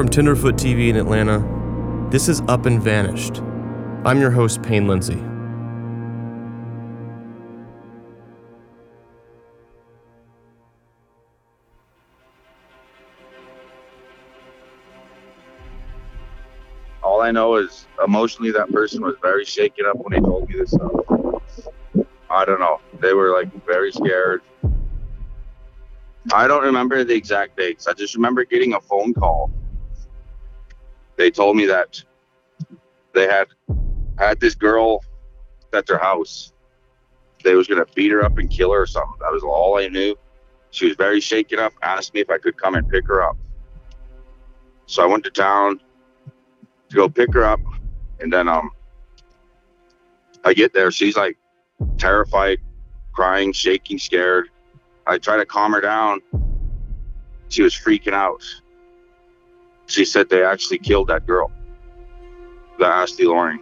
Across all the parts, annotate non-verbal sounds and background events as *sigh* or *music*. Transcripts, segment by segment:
From Tenderfoot TV in Atlanta, this is Up and Vanished. I'm your host, Payne Lindsay. All I know is emotionally that person was very shaken up when they told me this stuff. I don't know. They were like very scared. I don't remember the exact dates. I just remember getting a phone call. They told me that they had had this girl at their house. They was gonna beat her up and kill her or something. That was all I knew. She was very shaken up, asked me if I could come and pick her up. So I went to town to go pick her up, and then um, I get there. She's like terrified, crying, shaking, scared. I try to calm her down. She was freaking out. She said they actually killed that girl, the Ashley Loring.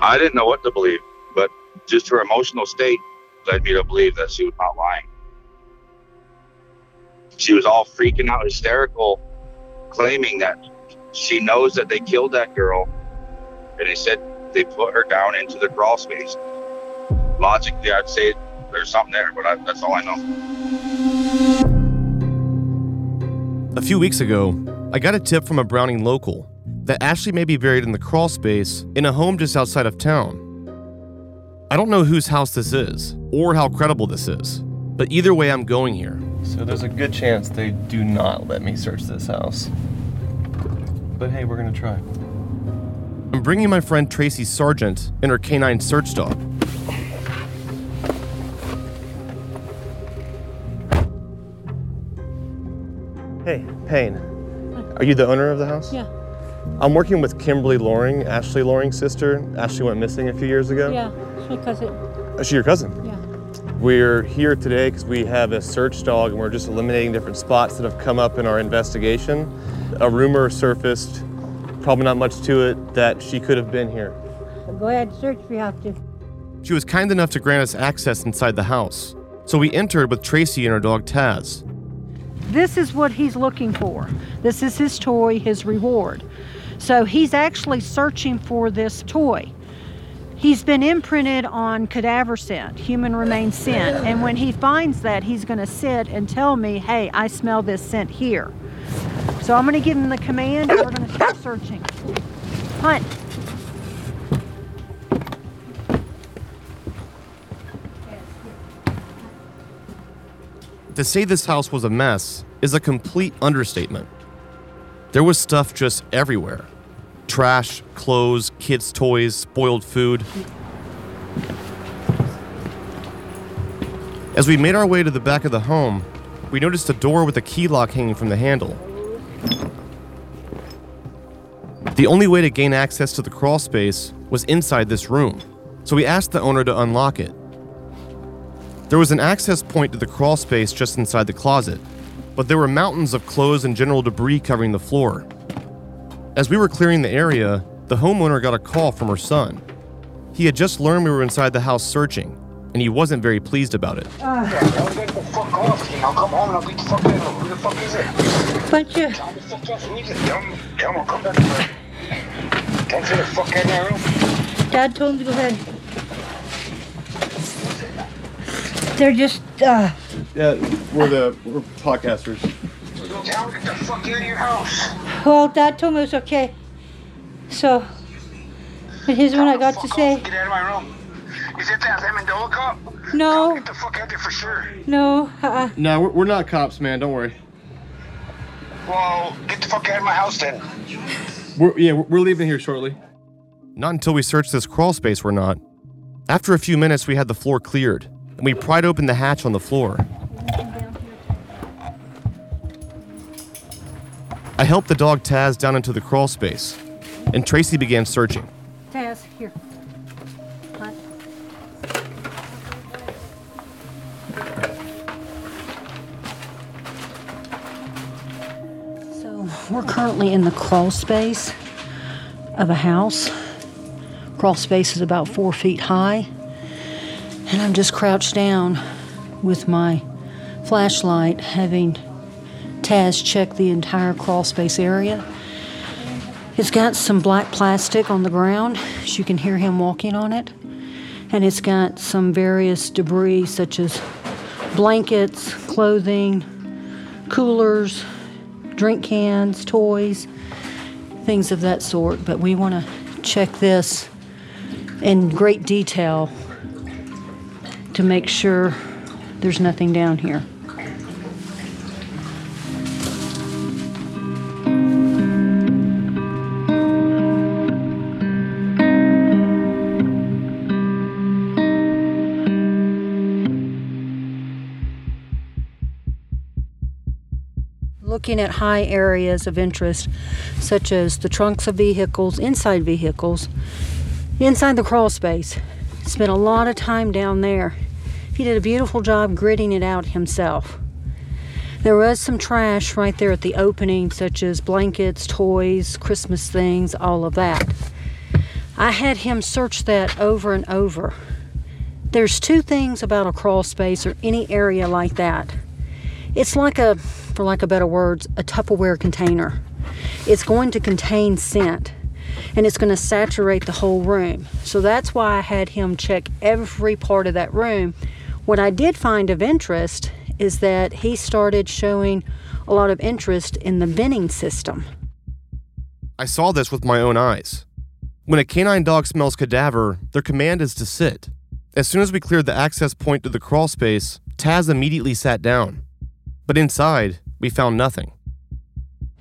I didn't know what to believe, but just her emotional state led me to believe that she was not lying. She was all freaking out, hysterical, claiming that she knows that they killed that girl, and they said they put her down into the crawl space. Logically, I'd say there's something there, but I, that's all I know. A few weeks ago, I got a tip from a Browning local that Ashley may be buried in the crawl space in a home just outside of town. I don't know whose house this is or how credible this is, but either way, I'm going here. So there's a good chance they do not let me search this house. But hey, we're gonna try. I'm bringing my friend Tracy Sargent and her canine search dog. Hey, Payne. Are you the owner of the house? Yeah, I'm working with Kimberly Loring, Ashley Loring's sister. Ashley went missing a few years ago. yeah, because it, Is she your cousin? yeah. We're here today because we have a search dog and we're just eliminating different spots that have come up in our investigation. A rumor surfaced, probably not much to it, that she could have been here. Go ahead and search if you have to. She was kind enough to grant us access inside the house. So we entered with Tracy and her dog Taz. This is what he's looking for. This is his toy, his reward. So he's actually searching for this toy. He's been imprinted on cadaver scent, human remains scent, and when he finds that, he's going to sit and tell me, "Hey, I smell this scent here." So I'm going to give him the command, and we're going to start searching. Hunt. To say this house was a mess is a complete understatement. There was stuff just everywhere trash, clothes, kids' toys, spoiled food. As we made our way to the back of the home, we noticed a door with a key lock hanging from the handle. The only way to gain access to the crawl space was inside this room, so we asked the owner to unlock it. There was an access point to the crawl space just inside the closet, but there were mountains of clothes and general debris covering the floor. As we were clearing the area, the homeowner got a call from her son. He had just learned we were inside the house searching, and he wasn't very pleased about it. Ah. Yeah, the fuck off. You know, come home and I'll beat the fuck out of him. Who the fuck is it? But you, Tell him the fuck off. Who is it? Tell him, tell him I'll come back to work. Tell him to get the fuck out of my room. Dad told him to go ahead. They're just, uh, Yeah, we're the we're podcasters. Tell get the fuck out of your house. well, Dad told me it was okay. So, and here's what I got to say. off. Get out of my room. Is it that lemon dog cop? No, Get the fuck out there for sure. no, uh uh, No, we're, we're not cops, man. Don't worry. Well, get the fuck out of my house then. We're, yeah, we're we're leaving here shortly. Not until we search this crawl space, we're not. After a few minutes, we had the floor cleared, and we pried open the hatch on the floor. I helped the dog Taz down into the crawl space, and Tracy began searching. Taz, here. So we're currently in the crawl space of a house. Crawl space is about four feet high. And I'm just crouched down with my flashlight, having Taz check the entire crawl space area. It's got some black plastic on the ground, as you can hear him walking on it. And it's got some various debris, such as blankets, clothing, coolers, drink cans, toys, things of that sort. But we want to check this in great detail to make sure there's nothing down here. looking at high areas of interest, such as the trunks of vehicles, inside vehicles, inside the crawl space. Spent a lot of time down there. He did a beautiful job gritting it out himself. There was some trash right there at the opening, such as blankets, toys, Christmas things, all of that. I had him search that over and over. There's two things about a crawl space or any area like that. It's like a, for lack of better words, a Tupperware container. It's going to contain scent and it's going to saturate the whole room. So that's why I had him check every part of that room. What I did find of interest is that he started showing a lot of interest in the venting system. I saw this with my own eyes. When a canine dog smells cadaver, their command is to sit. As soon as we cleared the access point to the crawl space, Taz immediately sat down. But inside, we found nothing.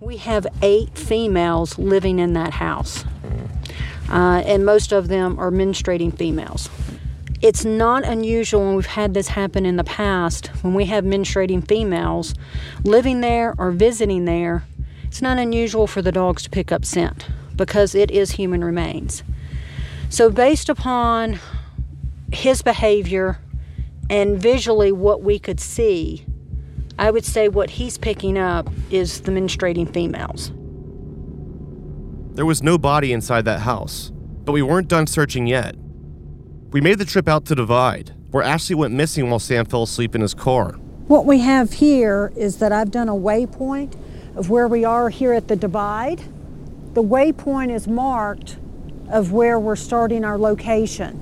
We have eight females living in that house, uh, and most of them are menstruating females. It's not unusual when we've had this happen in the past when we have menstruating females living there or visiting there. It's not unusual for the dogs to pick up scent because it is human remains. So, based upon his behavior and visually what we could see, I would say what he's picking up is the menstruating females. There was no body inside that house, but we weren't done searching yet. We made the trip out to Divide, where Ashley went missing while Sam fell asleep in his car. What we have here is that I've done a waypoint of where we are here at the divide. The waypoint is marked of where we're starting our location.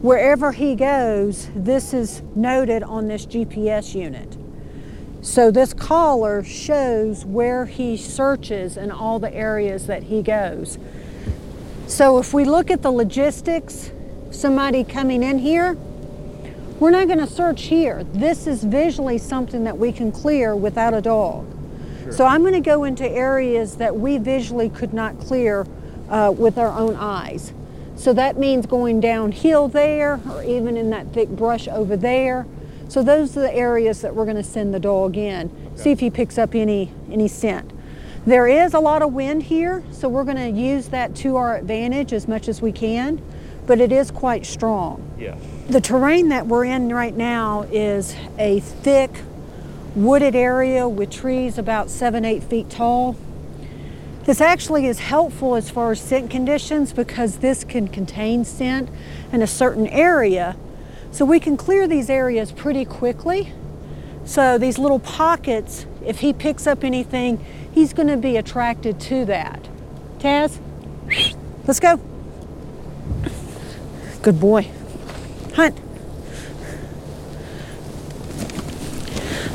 Wherever he goes, this is noted on this GPS unit. So this collar shows where he searches and all the areas that he goes. So if we look at the logistics, somebody coming in here, we're not going to search here. This is visually something that we can clear without a dog. So I'm going to go into areas that we visually could not clear uh, with our own eyes. So that means going downhill there or even in that thick brush over there. So those are the areas that we're going to send the dog in. See if he picks up any any scent. There is a lot of wind here, so we're going to use that to our advantage as much as we can, but it is quite strong. Yeah. The terrain that we're in right now is a thick wooded area with trees about seven, eight feet tall. This actually is helpful as far as scent conditions because this can contain scent in a certain area. So we can clear these areas pretty quickly. So these little pockets, if he picks up anything, he's going to be attracted to that. Taz, let's go. Good boy. Hunt.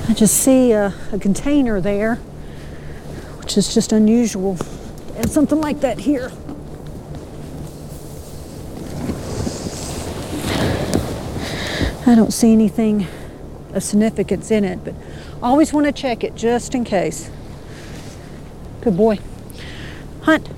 I just see a, a container there, which is just unusual. And something like that here. I don't see anything of significance in it, but always want to check it just in case. Good boy. Hunt.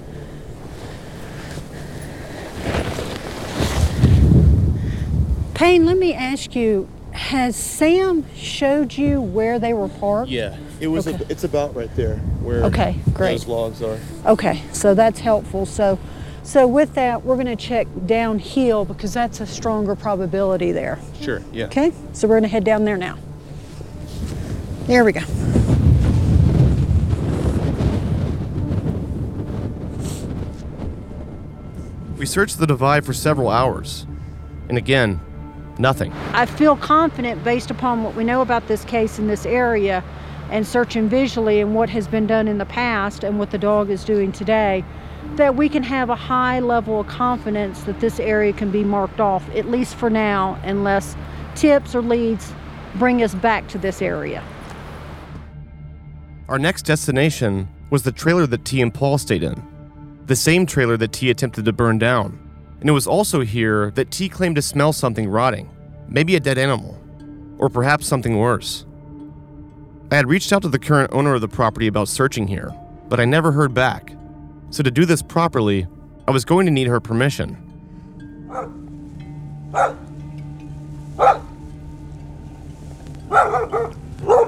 Payne, let me ask you, has Sam showed you where they were parked? Yeah, it was. Okay. it's about right there where Okay, great. those logs are. Okay, so that's helpful. So, so with that, we're going to check downhill because that's a stronger probability there. Sure. Yeah. Okay, so we're going to head down there now. There we go. We searched the divide for several hours, and again, nothing. I feel confident based upon what we know about this case in this area and searching visually and what has been done in the past and what the dog is doing today that we can have a high level of confidence that this area can be marked off, at least for now, unless tips or leads bring us back to this area. Our next destination was the trailer that T and Paul stayed in, the same trailer that T attempted to burn down. And it was also here that T claimed to smell something rotting, maybe a dead animal, or perhaps something worse. I had reached out to the current owner of the property about searching here, but I never heard back. So to do this properly, I was going to need her permission.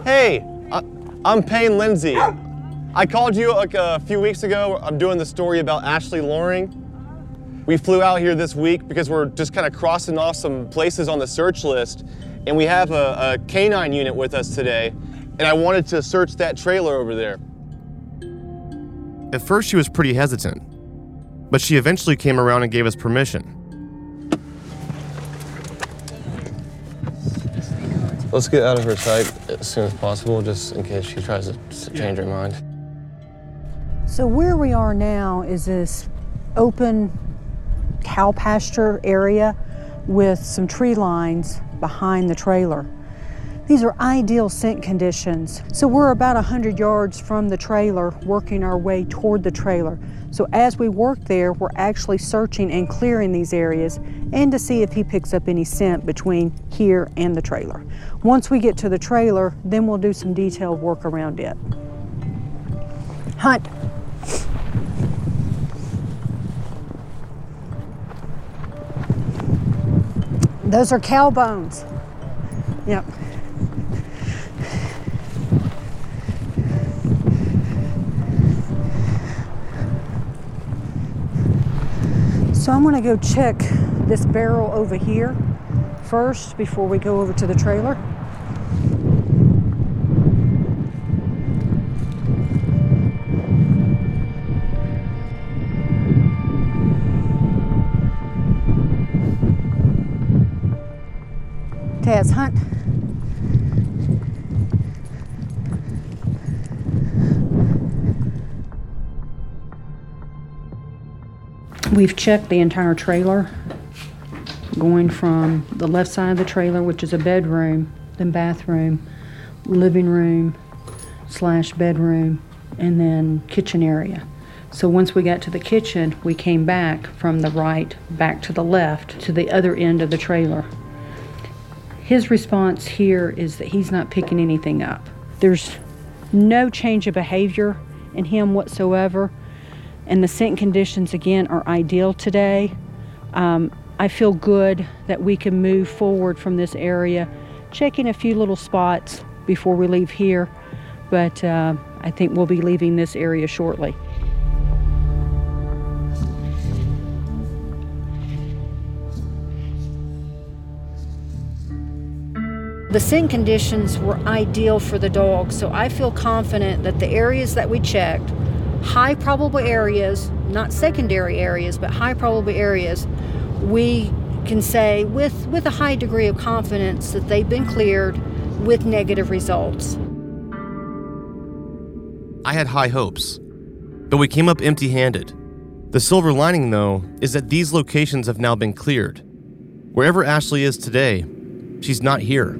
Hey, I'm Payne Lindsay. I called you like a few weeks ago. I'm doing the story about Ashley Loring. We flew out here this week because we're just kind of crossing off some places on the search list, and we have a, a canine unit with us today. And I wanted to search that trailer over there. At first, she was pretty hesitant, but she eventually came around and gave us permission. Let's get out of her sight as soon as possible, just in case she tries to change her mind. So where we are now is this open cow pasture area with some tree lines behind the trailer. These are ideal scent conditions. So we're about 100 yards from the trailer working our way toward the trailer. So as we work there, we're actually searching and clearing these areas and to see if he picks up any scent between here and the trailer. Once we get to the trailer, then we'll do some detailed work around it. Hunt. Those are cow bones. Yep. So I'm gonna go check this barrel over here first before we go over to the trailer. Taz, hunt. We've checked the entire trailer, going from the left side of the trailer, which is a bedroom, then bathroom, living room slash bedroom, and then kitchen area. So once we got to the kitchen, we came back from the right back to the left to the other end of the trailer. His response here is that he's not picking anything up. There's no change of behavior in him whatsoever, and the scent conditions again are ideal today. Um, I feel good that we can move forward from this area, checking a few little spots before we leave here, but uh, I think we'll be leaving this area shortly. The scent conditions were ideal for the dog, so I feel confident that the areas that we checked, high probable areas, not secondary areas, but high probable areas, we can say with, with a high degree of confidence that they've been cleared with negative results. I had high hopes, but we came up empty handed. The silver lining, though, is that these locations have now been cleared. Wherever Ashley is today, she's not here.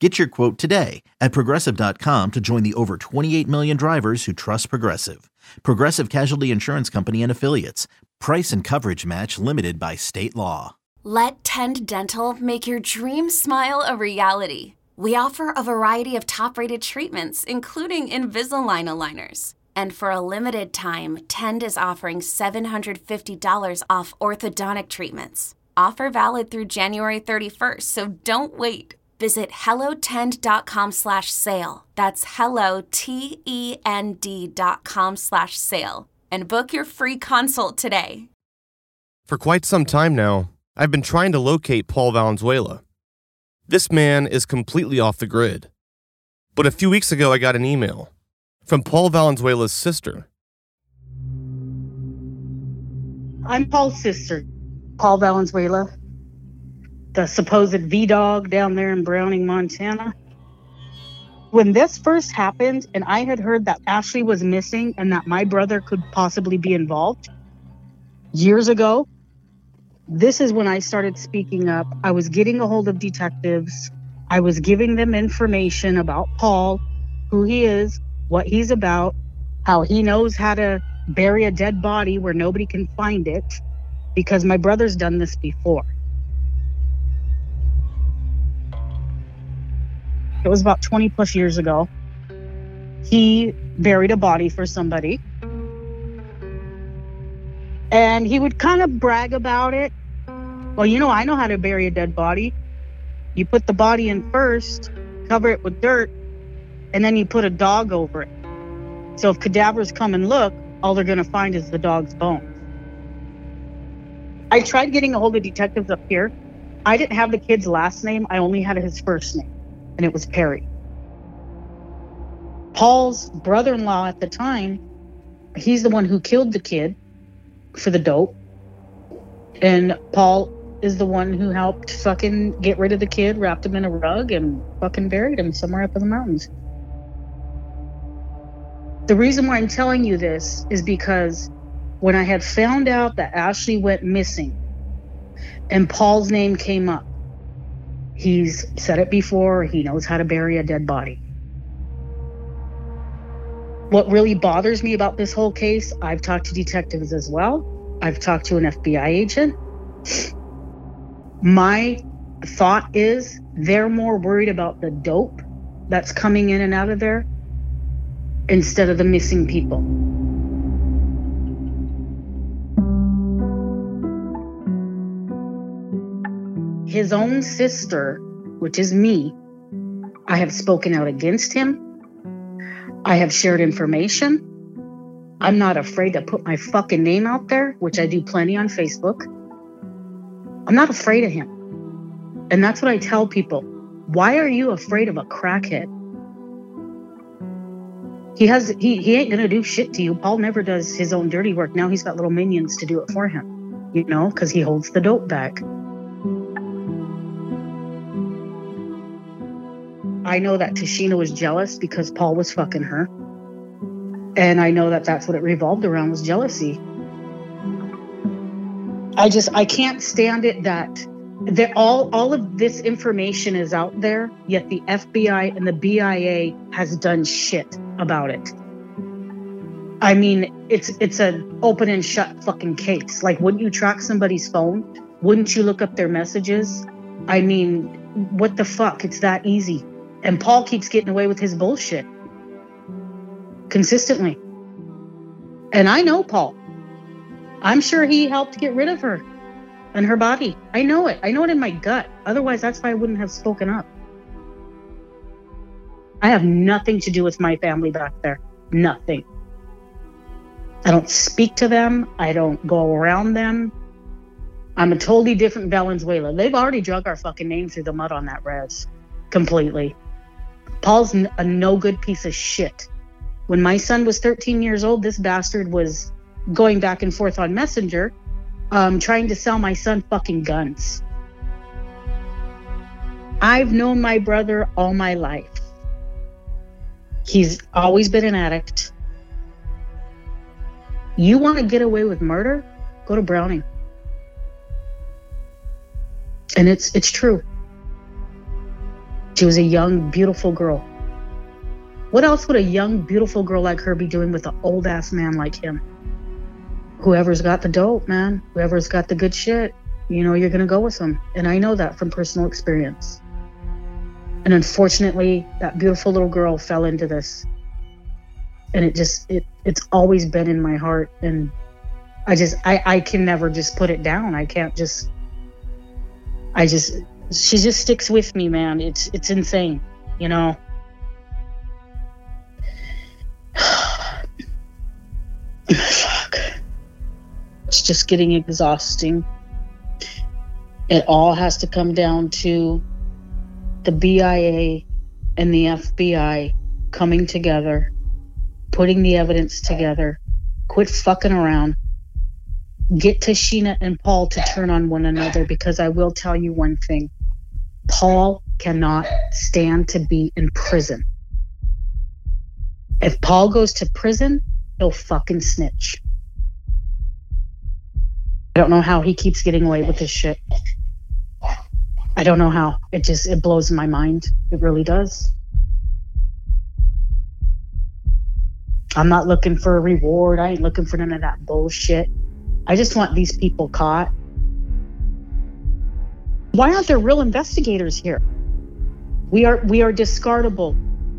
Get your quote today at progressive.com to join the over 28 million drivers who trust Progressive. Progressive Casualty Insurance Company and Affiliates. Price and coverage match limited by state law. Let Tend Dental make your dream smile a reality. We offer a variety of top rated treatments, including Invisalign aligners. And for a limited time, Tend is offering $750 off orthodontic treatments. Offer valid through January 31st, so don't wait. Visit hellotend.com slash sale. That's hello, T-E-N-D dot com slash sale. And book your free consult today. For quite some time now, I've been trying to locate Paul Valenzuela. This man is completely off the grid. But a few weeks ago, I got an email from Paul Valenzuela's sister. I'm Paul's sister, Paul Valenzuela, the supposed V dog down there in Browning, Montana. When this first happened, and I had heard that Ashley was missing and that my brother could possibly be involved years ago, this is when I started speaking up. I was getting a hold of detectives. I was giving them information about Paul, who he is, what he's about, how he knows how to bury a dead body where nobody can find it, because my brother's done this before. It was about 20 plus years ago. He buried a body for somebody. And he would kind of brag about it. Well, you know, I know how to bury a dead body. You put the body in first, cover it with dirt, and then you put a dog over it. So if cadavers come and look, all they're going to find is the dog's bones. I tried getting a hold of detectives up here. I didn't have the kid's last name, I only had his first name, and it was Perry. Paul's brother in law at the time, he's the one who killed the kid for the dope. And Paul is the one who helped fucking get rid of the kid, wrapped him in a rug, and fucking buried him somewhere up in the mountains. The reason why I'm telling you this is because when I had found out that Ashley went missing and Paul's name came up, he's said it before, he knows how to bury a dead body. What really bothers me about this whole case, I've talked to detectives as well. I've talked to an FBI agent. My thought is they're more worried about the dope that's coming in and out of there instead of the missing people. His own sister, which is me, I have spoken out against him. I have shared information. I'm not afraid to put my fucking name out there, which I do plenty on Facebook. I'm not afraid of him. And that's what I tell people. Why are you afraid of a crackhead? He has he he ain't gonna do shit to you. Paul never does his own dirty work. Now he's got little minions to do it for him. You know, because he holds the dope bag. I know that Tashina was jealous because Paul was fucking her. And I know that that's what it revolved around was jealousy. I just I can't stand it that that all all of this information is out there, yet the FBI and the BIA has done shit about it. I mean, it's it's an open and shut fucking case. Like, wouldn't you track somebody's phone? Wouldn't you look up their messages? I mean, what the fuck? It's that easy. And Paul keeps getting away with his bullshit consistently. And I know Paul. I'm sure he helped get rid of her. and her body. I know it. I know it in my gut. Otherwise, that's why I wouldn't have spoken up. I have nothing to do with my family back there. Nothing. I don't speak to them. I don't go around them. I'm a totally different Valenzuela. They've already drug our fucking name through the mud on that res completely. Paul's a no good piece of shit. When my son was 13 years old, this bastard was going back and forth on Messenger, um, trying to sell my son fucking guns. I've known my brother all my life. He's always been an addict. You want to get away with murder? Go to Browning. And it's it's true. She was a young, beautiful girl. What else would a young, beautiful girl like her be doing with an old ass man like him? Whoever's got the dope, man, whoever's got the good shit, you know, you're gonna go with them. And I know that from personal experience. And unfortunately, that beautiful little girl fell into this. And it just it it's always been in my heart and I just I I can never just put it down. I can't just I just she just sticks with me, man. It's it's insane, you know. *sighs* Fuck. It's just getting exhausting. It all has to come down to the BIA and the FBI coming together, putting the evidence together, quit fucking around, get Tashina and Paul to turn on one another because I will tell you one thing. Paul cannot stand to be in prison. If Paul goes to prison, he'll fucking snitch. I don't know how he keeps getting away with this shit. I don't know how. It just it blows my mind. It really does. I'm not looking for a reward. I ain't looking for none of that bullshit. I just want these people caught. Why aren't there real investigators here? We are we are discardable.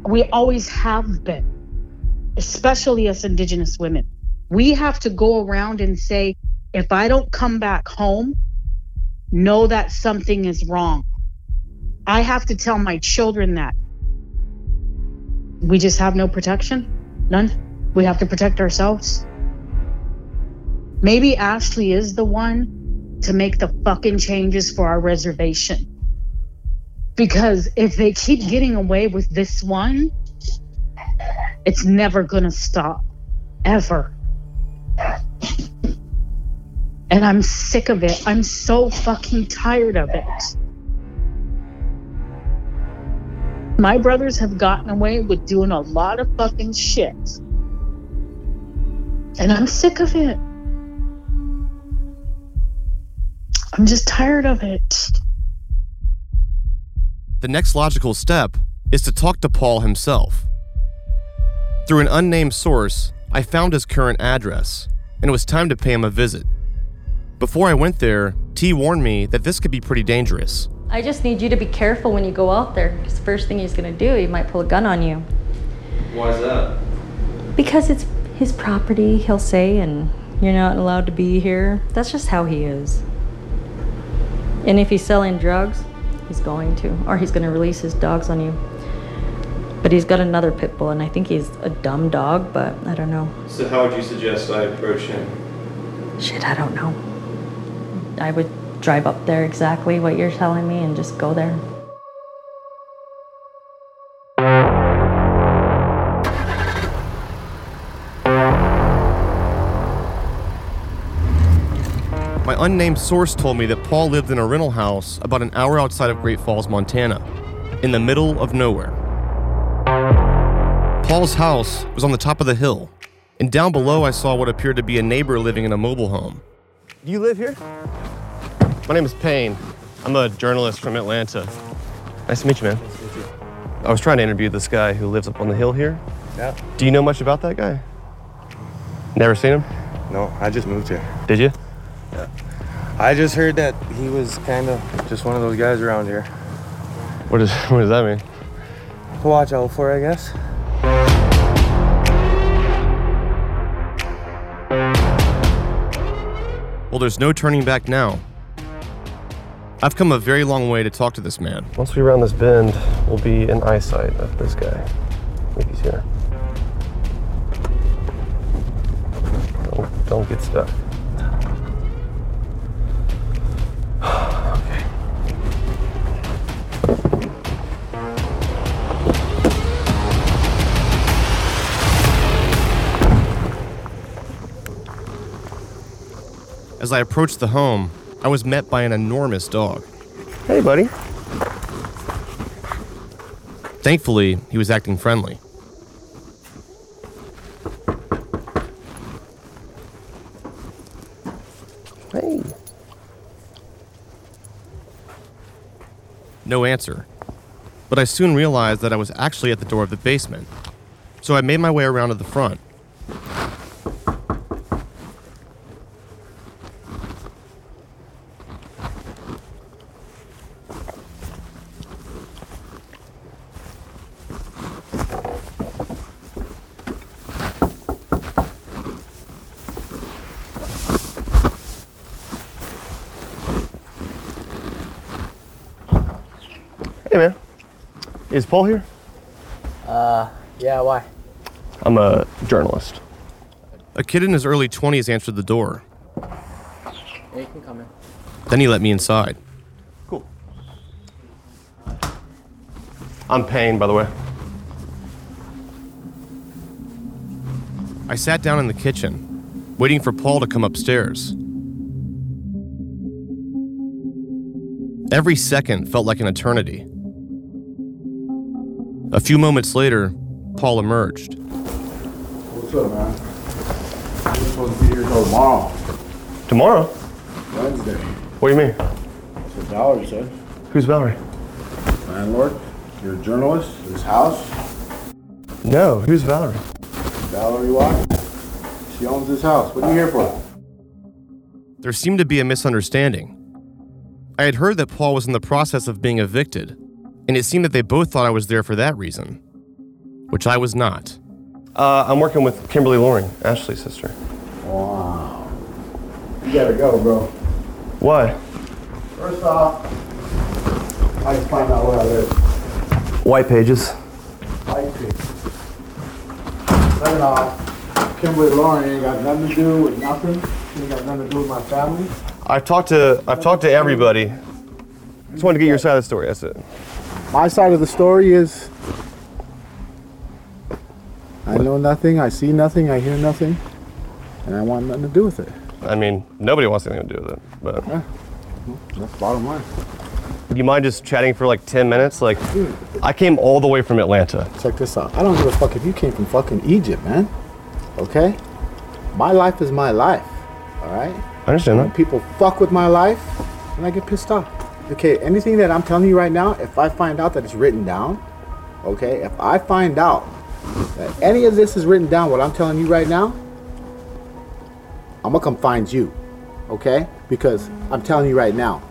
We always have been, especially as indigenous women. We have to go around and say, if I don't come back home, know that something is wrong. I have to tell my children that. We just have no protection. None. We have to protect ourselves. Maybe Ashley is the one to make the fucking changes for our reservation. Because if they keep getting away with this one, it's never gonna stop. Ever. And I'm sick of it. I'm so fucking tired of it. My brothers have gotten away with doing a lot of fucking shit. And I'm sick of it. I'm just tired of it. The next logical step is to talk to Paul himself. Through an unnamed source, I found his current address, and it was time to pay him a visit. Before I went there, T warned me that this could be pretty dangerous. I just need you to be careful when you go out there, because the first thing he's gonna do, he might pull a gun on you. Why is that? Because it's his property, he'll say, and you're not allowed to be here. That's just how he is. And if he's selling drugs, he's going to, or he's gonna release his dogs on you. But he's got another pit bull, and I think he's a dumb dog, but I don't know. So, how would you suggest I approach him? Shit, I don't know. I would drive up there exactly what you're telling me and just go there. Unnamed source told me that Paul lived in a rental house about an hour outside of Great Falls, Montana, in the middle of nowhere. Paul's house was on the top of the hill, and down below I saw what appeared to be a neighbor living in a mobile home. Do you live here? My name is Payne. I'm a journalist from Atlanta. Nice to meet you, man. Nice meet you. I was trying to interview this guy who lives up on the hill here. Yeah. Do you know much about that guy? Never seen him? No, I just moved here. Did you? Yeah. I just heard that he was kind of just one of those guys around here. What does what does that mean? To watch out for, I guess. Well, there's no turning back now. I've come a very long way to talk to this man. Once we round this bend, we'll be in eyesight of this guy. If he's here. Don't, don't get stuck. As I approached the home, I was met by an enormous dog. Hey, buddy. Thankfully, he was acting friendly. Hey. No answer. But I soon realized that I was actually at the door of the basement. So I made my way around to the front. Is Paul here? Uh, yeah, why? I'm a journalist. A kid in his early 20s answered the door. Yeah, you can come in. Then he let me inside. Cool. I'm Payne, by the way. I sat down in the kitchen, waiting for Paul to come upstairs. Every second felt like an eternity. A few moments later, Paul emerged. What's up, man? You're supposed to be here till tomorrow, Tomorrow? Wednesday. What do you mean? That's what Valerie said. Who's Valerie? Landlord, you're a journalist, this house. No, who's Valerie? Valerie Watt. She owns this house. What are you here for? There seemed to be a misunderstanding. I had heard that Paul was in the process of being evicted, and it seemed that they both thought I was there for that reason, which I was not. Uh, I'm working with Kimberly Loring, Ashley's sister. Wow. You gotta go, bro. Why? First off, I can find out where I live. White pages. White pig. Second off, Kimberly Loring ain't got nothing to do with nothing. She ain't got nothing to do with my family. I've talked to I've talked to everybody. Just wanted to get your side of the story. That's it. My side of the story is I know nothing, I see nothing, I hear nothing, and I want nothing to do with it. I mean, nobody wants anything to do with it. But That's bottom line. do you mind just chatting for like 10 minutes? Like, I came all the way from Atlanta. Check this out. I don't give a fuck if you came from fucking Egypt, man. Okay? My life is my life. Alright? I understand When that. people fuck with my life, and I get pissed off. Okay, anything that I'm telling you right now, if I find out that it's written down, okay, if I find out that any of this is written down, what I'm telling you right now, I'm gonna come find you, okay? Because I'm telling you right now,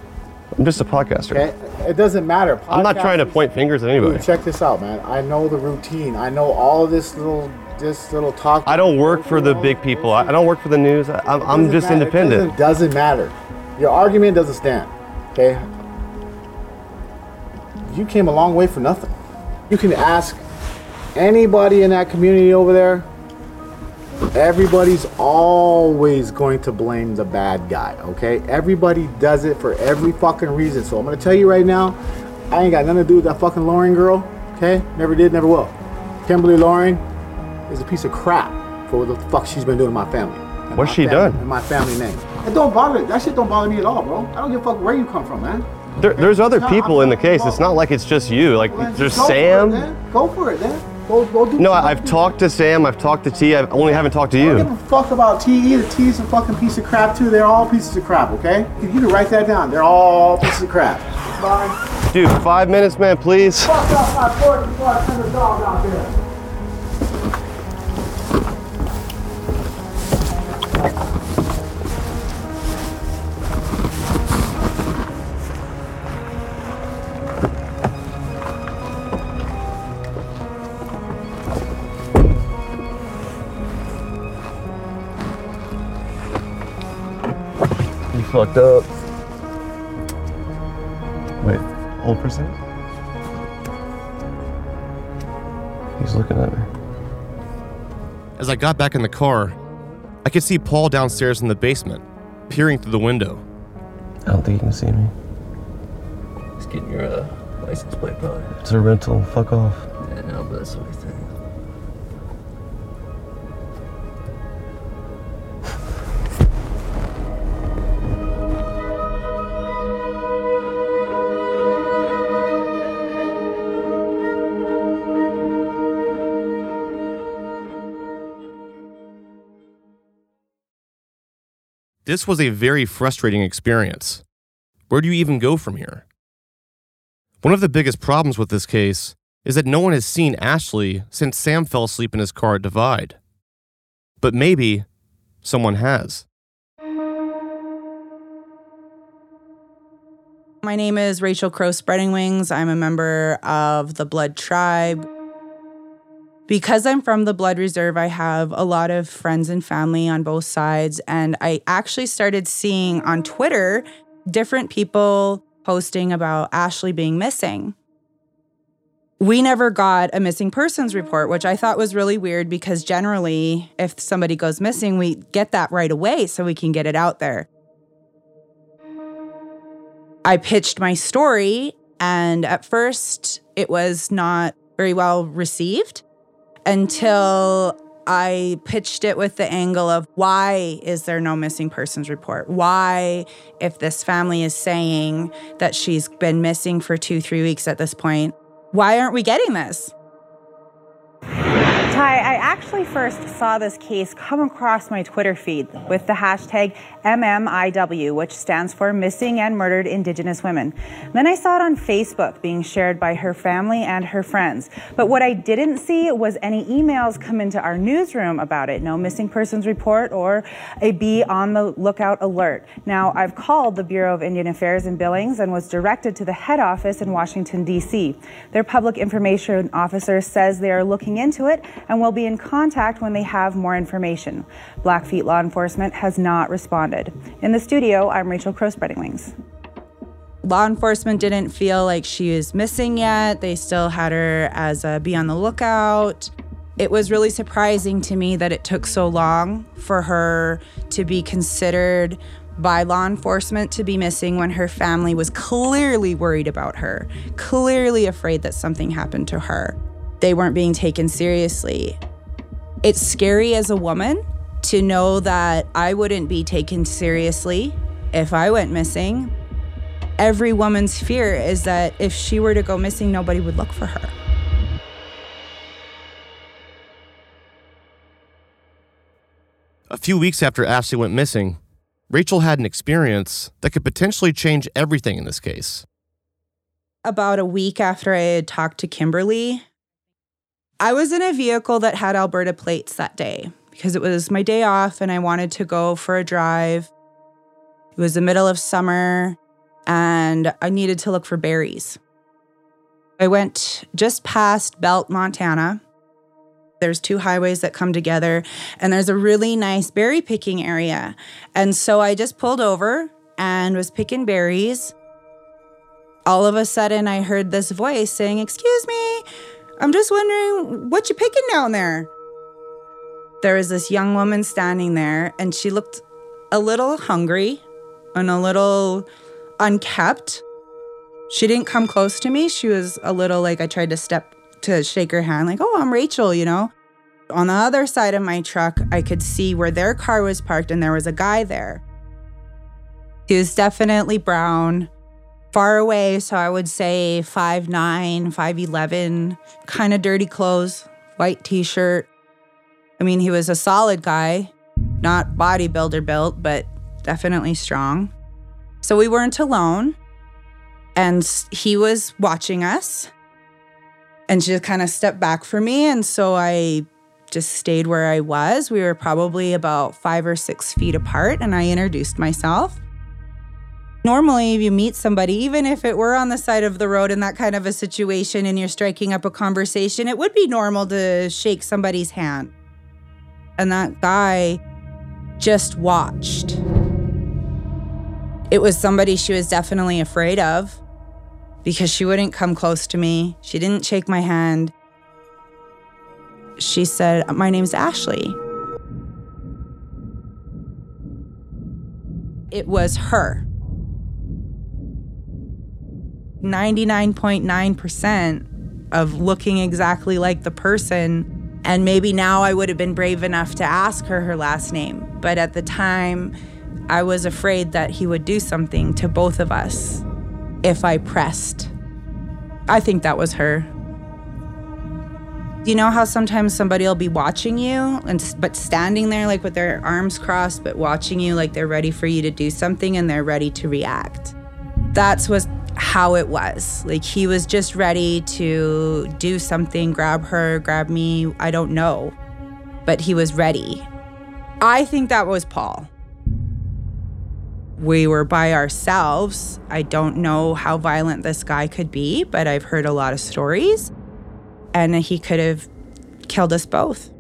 I'm just a podcaster. okay? It doesn't matter. I'm not trying to point fingers at anybody. Dude, check this out, man. I know the routine. I know all of this little, this little talk. I don't work for the big people. I don't work for the news. I, I'm, I'm just matter. It independent. Doesn't, doesn't matter. Your argument doesn't stand. Okay. You came a long way for nothing. You can ask anybody in that community over there. Everybody's always going to blame the bad guy. Okay. Everybody does it for every fucking reason. So I'm gonna tell you right now, I ain't got nothing to do with that fucking Loring girl. Okay. Never did. Never will. Kimberly Loring is a piece of crap for what the fuck she's been doing to my family. What's my she family- done? My family name. It don't bother. That shit don't bother me at all, bro. I don't give a fuck where you come from, man. There, there's other No, people I'm in the case. It's not like it's just you. Like, Well, there's go for it, Sam. Go for it, then. Go, go do No, I've talked to Sam. I've talked to T. I only haven't talked to you. I don't give a fuck about T. Either T is a fucking piece of crap too. They're all pieces of crap, okay? You can write that down. They're all pieces of crap. Bye. Dude, five minutes, man, please. Fuck off my porch before I send a dog out there. Fucked up. Wait, old person? He's looking at me. As I got back in the car, I could see Paul downstairs in the basement, peering through the window. I don't think he can see me. He's getting your uh, license plate, probably. It's a rental. Fuck off. Yeah, no, but that's what he thinks. This was a very frustrating experience. Where do you even go from here? One of the biggest problems with this case is that no one has seen Ashley since Sam fell asleep in his car at Divide. But maybe someone has. My name is Rachel Crow Spreading Wings. I'm a member of the Blood Tribe. Because I'm from the Blood Reserve, I have a lot of friends and family on both sides. And I actually started seeing on Twitter different people posting about Ashley being missing. We never got a missing persons report, which I thought was really weird because generally, if somebody goes missing, we get that right away so we can get it out there. I pitched my story, and at first, it was not very well received until I pitched it with the angle of why is there no missing persons report? Why, if this family is saying that she's been missing for two, three weeks at this point, why aren't we getting this? Ty, I actually first saw this case come across my Twitter feed with the hashtag MMIW, which stands for Missing and Murdered Indigenous Women. Then I saw it on Facebook being shared by her family and her friends. But what I didn't see was any emails come into our newsroom about it. No missing persons report or a be on the lookout alert. Now, I've called the Bureau of Indian Affairs in Billings and was directed to the head office in Washington, D.C. Their public information officer says they are looking into it and will be in contact when they have more information. Blackfeet law enforcement has not responded. In the studio, I'm Rachel Crow Spreading Wings. Law enforcement didn't feel like she was missing yet. They still had her as a be on the lookout. It was really surprising to me that it took so long for her to be considered by law enforcement to be missing when her family was clearly worried about her, clearly afraid that something happened to her. They weren't being taken seriously. It's scary as a woman to know that I wouldn't be taken seriously if I went missing. Every woman's fear is that if she were to go missing, nobody would look for her. A few weeks after Ashley went missing, Rachel had an experience that could potentially change everything in this case. About a week after I had talked to Kimberly, I was in a vehicle that had Alberta plates that day because it was my day off and I wanted to go for a drive. It was the middle of summer and I needed to look for berries. I went just past Belt, Montana. There's two highways that come together, and there's a really nice berry picking area. And so I just pulled over and was picking berries. All of a sudden, I heard this voice saying, Excuse me, I'm just wondering what you're picking down there. There was this young woman standing there, and she looked a little hungry and a little unkept. She didn't come close to me. She was a little like I tried to step to shake her hand, like, oh, I'm Rachel, you know? On the other side of my truck, I could see where their car was parked, and there was a guy there. He was definitely brown, far away, so I would say 5'9, 5'11, kind of dirty clothes, white t shirt. I mean, he was a solid guy, not bodybuilder built, but definitely strong. So we weren't alone. And he was watching us. And she kind of stepped back for me. And so I just stayed where I was. We were probably about five or six feet apart. And I introduced myself. Normally, if you meet somebody, even if it were on the side of the road in that kind of a situation and you're striking up a conversation, it would be normal to shake somebody's hand. And that guy just watched. It was somebody she was definitely afraid of. because she wouldn't come close to me. She didn't shake my hand. She said, My name's Ashley. It was her. 99.9% of looking exactly like the person. And maybe now I would have been brave enough to ask her her last name. But at the time, I was afraid that he would do something to both of us if I pressed. I think that was her. You know how sometimes somebody will be watching you and but standing there like with their arms crossed but watching you like they're ready for you to do something and they're ready to react. That's was how it was. Like he was just ready to do something, grab her, grab me, I don't know. But he was ready. I think that was Paul. We were by ourselves. I don't know how violent this guy could be, but I've heard a lot of stories. And he could have killed us both.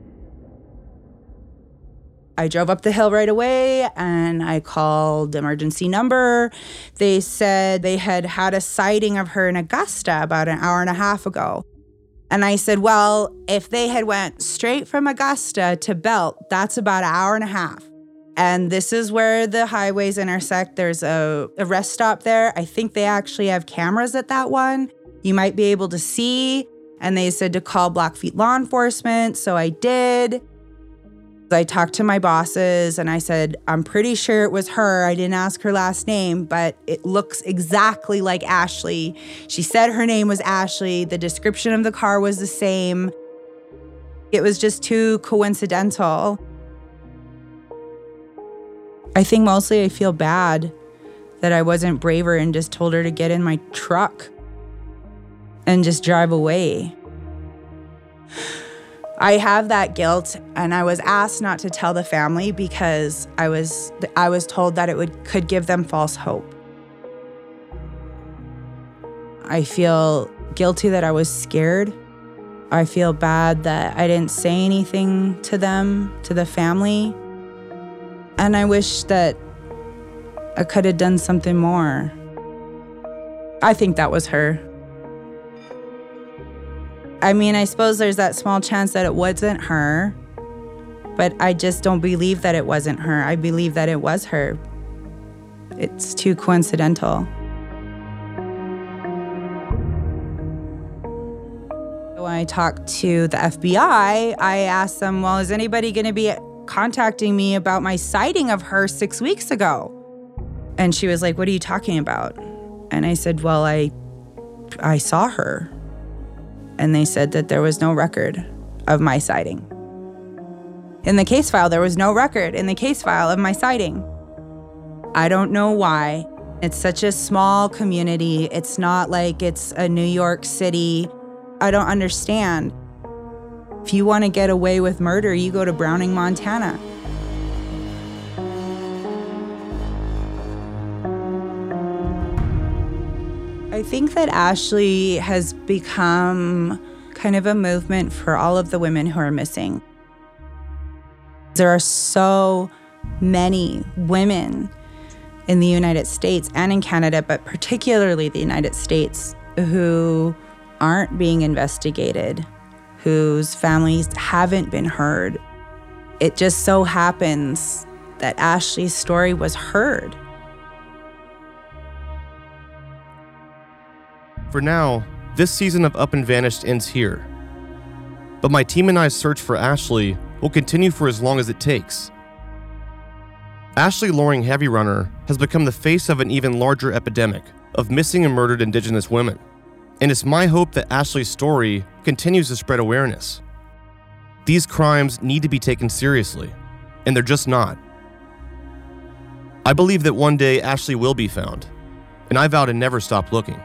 I drove up the hill right away and I called emergency number. They said they had had a sighting of her in Augusta about an hour and a half ago. And I said, "Well, if they had went straight from Augusta to Belt, that's about an hour and a half." And this is where the highways intersect. There's a, a rest stop there. I think they actually have cameras at that one. You might be able to see. And they said to call Blackfeet law enforcement. So I did. I talked to my bosses and I said, I'm pretty sure it was her. I didn't ask her last name, but it looks exactly like Ashley. She said her name was Ashley. The description of the car was the same. It was just too coincidental. I think mostly I feel bad that I wasn't braver and just told her to get in my truck and just drive away. I have that guilt and I was asked not to tell the family because I was I was told that it would could give them false hope. I feel guilty that I was scared. I feel bad that I didn't say anything to them, to the family. And I wish that I could have done something more. I think that was her. I mean, I suppose there's that small chance that it wasn't her, but I just don't believe that it wasn't her. I believe that it was her. It's too coincidental. When I talked to the FBI, I asked them, well, is anybody going to be contacting me about my sighting of her six weeks ago? And she was like, what are you talking about? And I said, well, I, I saw her and they said that there was no record of my sighting. In the case file, there was no record in the case file of my sighting. I don't know why. It's such a small community. It's not like it's a New York City. I don't understand. If you want to get away with murder, you go to Browning, Montana. I think that Ashley has become kind of a movement for all of the women who are missing. There are so many women in the United States and in Canada, but particularly the United States, who aren't being investigated, whose families haven't been heard. It just so happens that Ashley's story was heard. For now, this season of Up and Vanished ends here. But my team and I's search for Ashley will continue for as long as it takes. Ashley Loring Heavy Runner has become the face of an even larger epidemic of missing and murdered Indigenous women. And it's my hope that Ashley's story continues to spread awareness. These crimes need to be taken seriously, and they're just not. I believe that one day Ashley will be found, and I vow to never stop looking.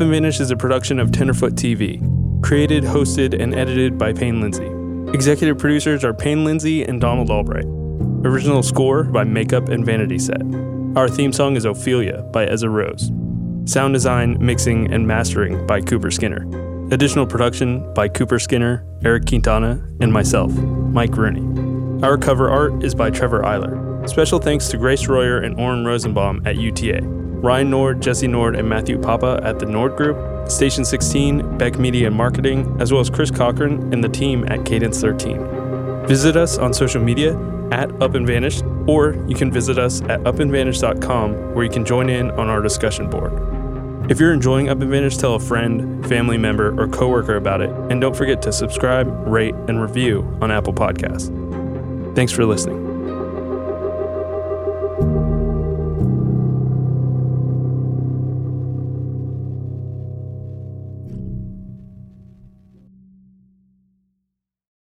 Up and Vanish is a production of Tenderfoot TV. Created, hosted, and edited by Payne Lindsay. Executive producers are Payne Lindsay and Donald Albright. Original score by Makeup and Vanity Set. Our theme song is Ophelia by Ezra Rose. Sound design, mixing, and mastering by Cooper Skinner. Additional production by Cooper Skinner, Eric Quintana, and myself, Mike Rooney. Our cover art is by Trevor Eiler. Special thanks to Grace Royer and Oren Rosenbaum at UTA, Ryan Nord, Jesse Nord, and Matthew Papa at the Nord Group, Station 16, Beck Media and Marketing, as well as Chris Cochran and the team at Cadence 13. Visit us on social media at Up and Vanished, or you can visit us at upandvanished.com where you can join in on our discussion board. If you're enjoying Up and Vanished, tell a friend, family member, or coworker about it, and don't forget to subscribe, rate, and review on Apple Podcasts. Thanks for listening.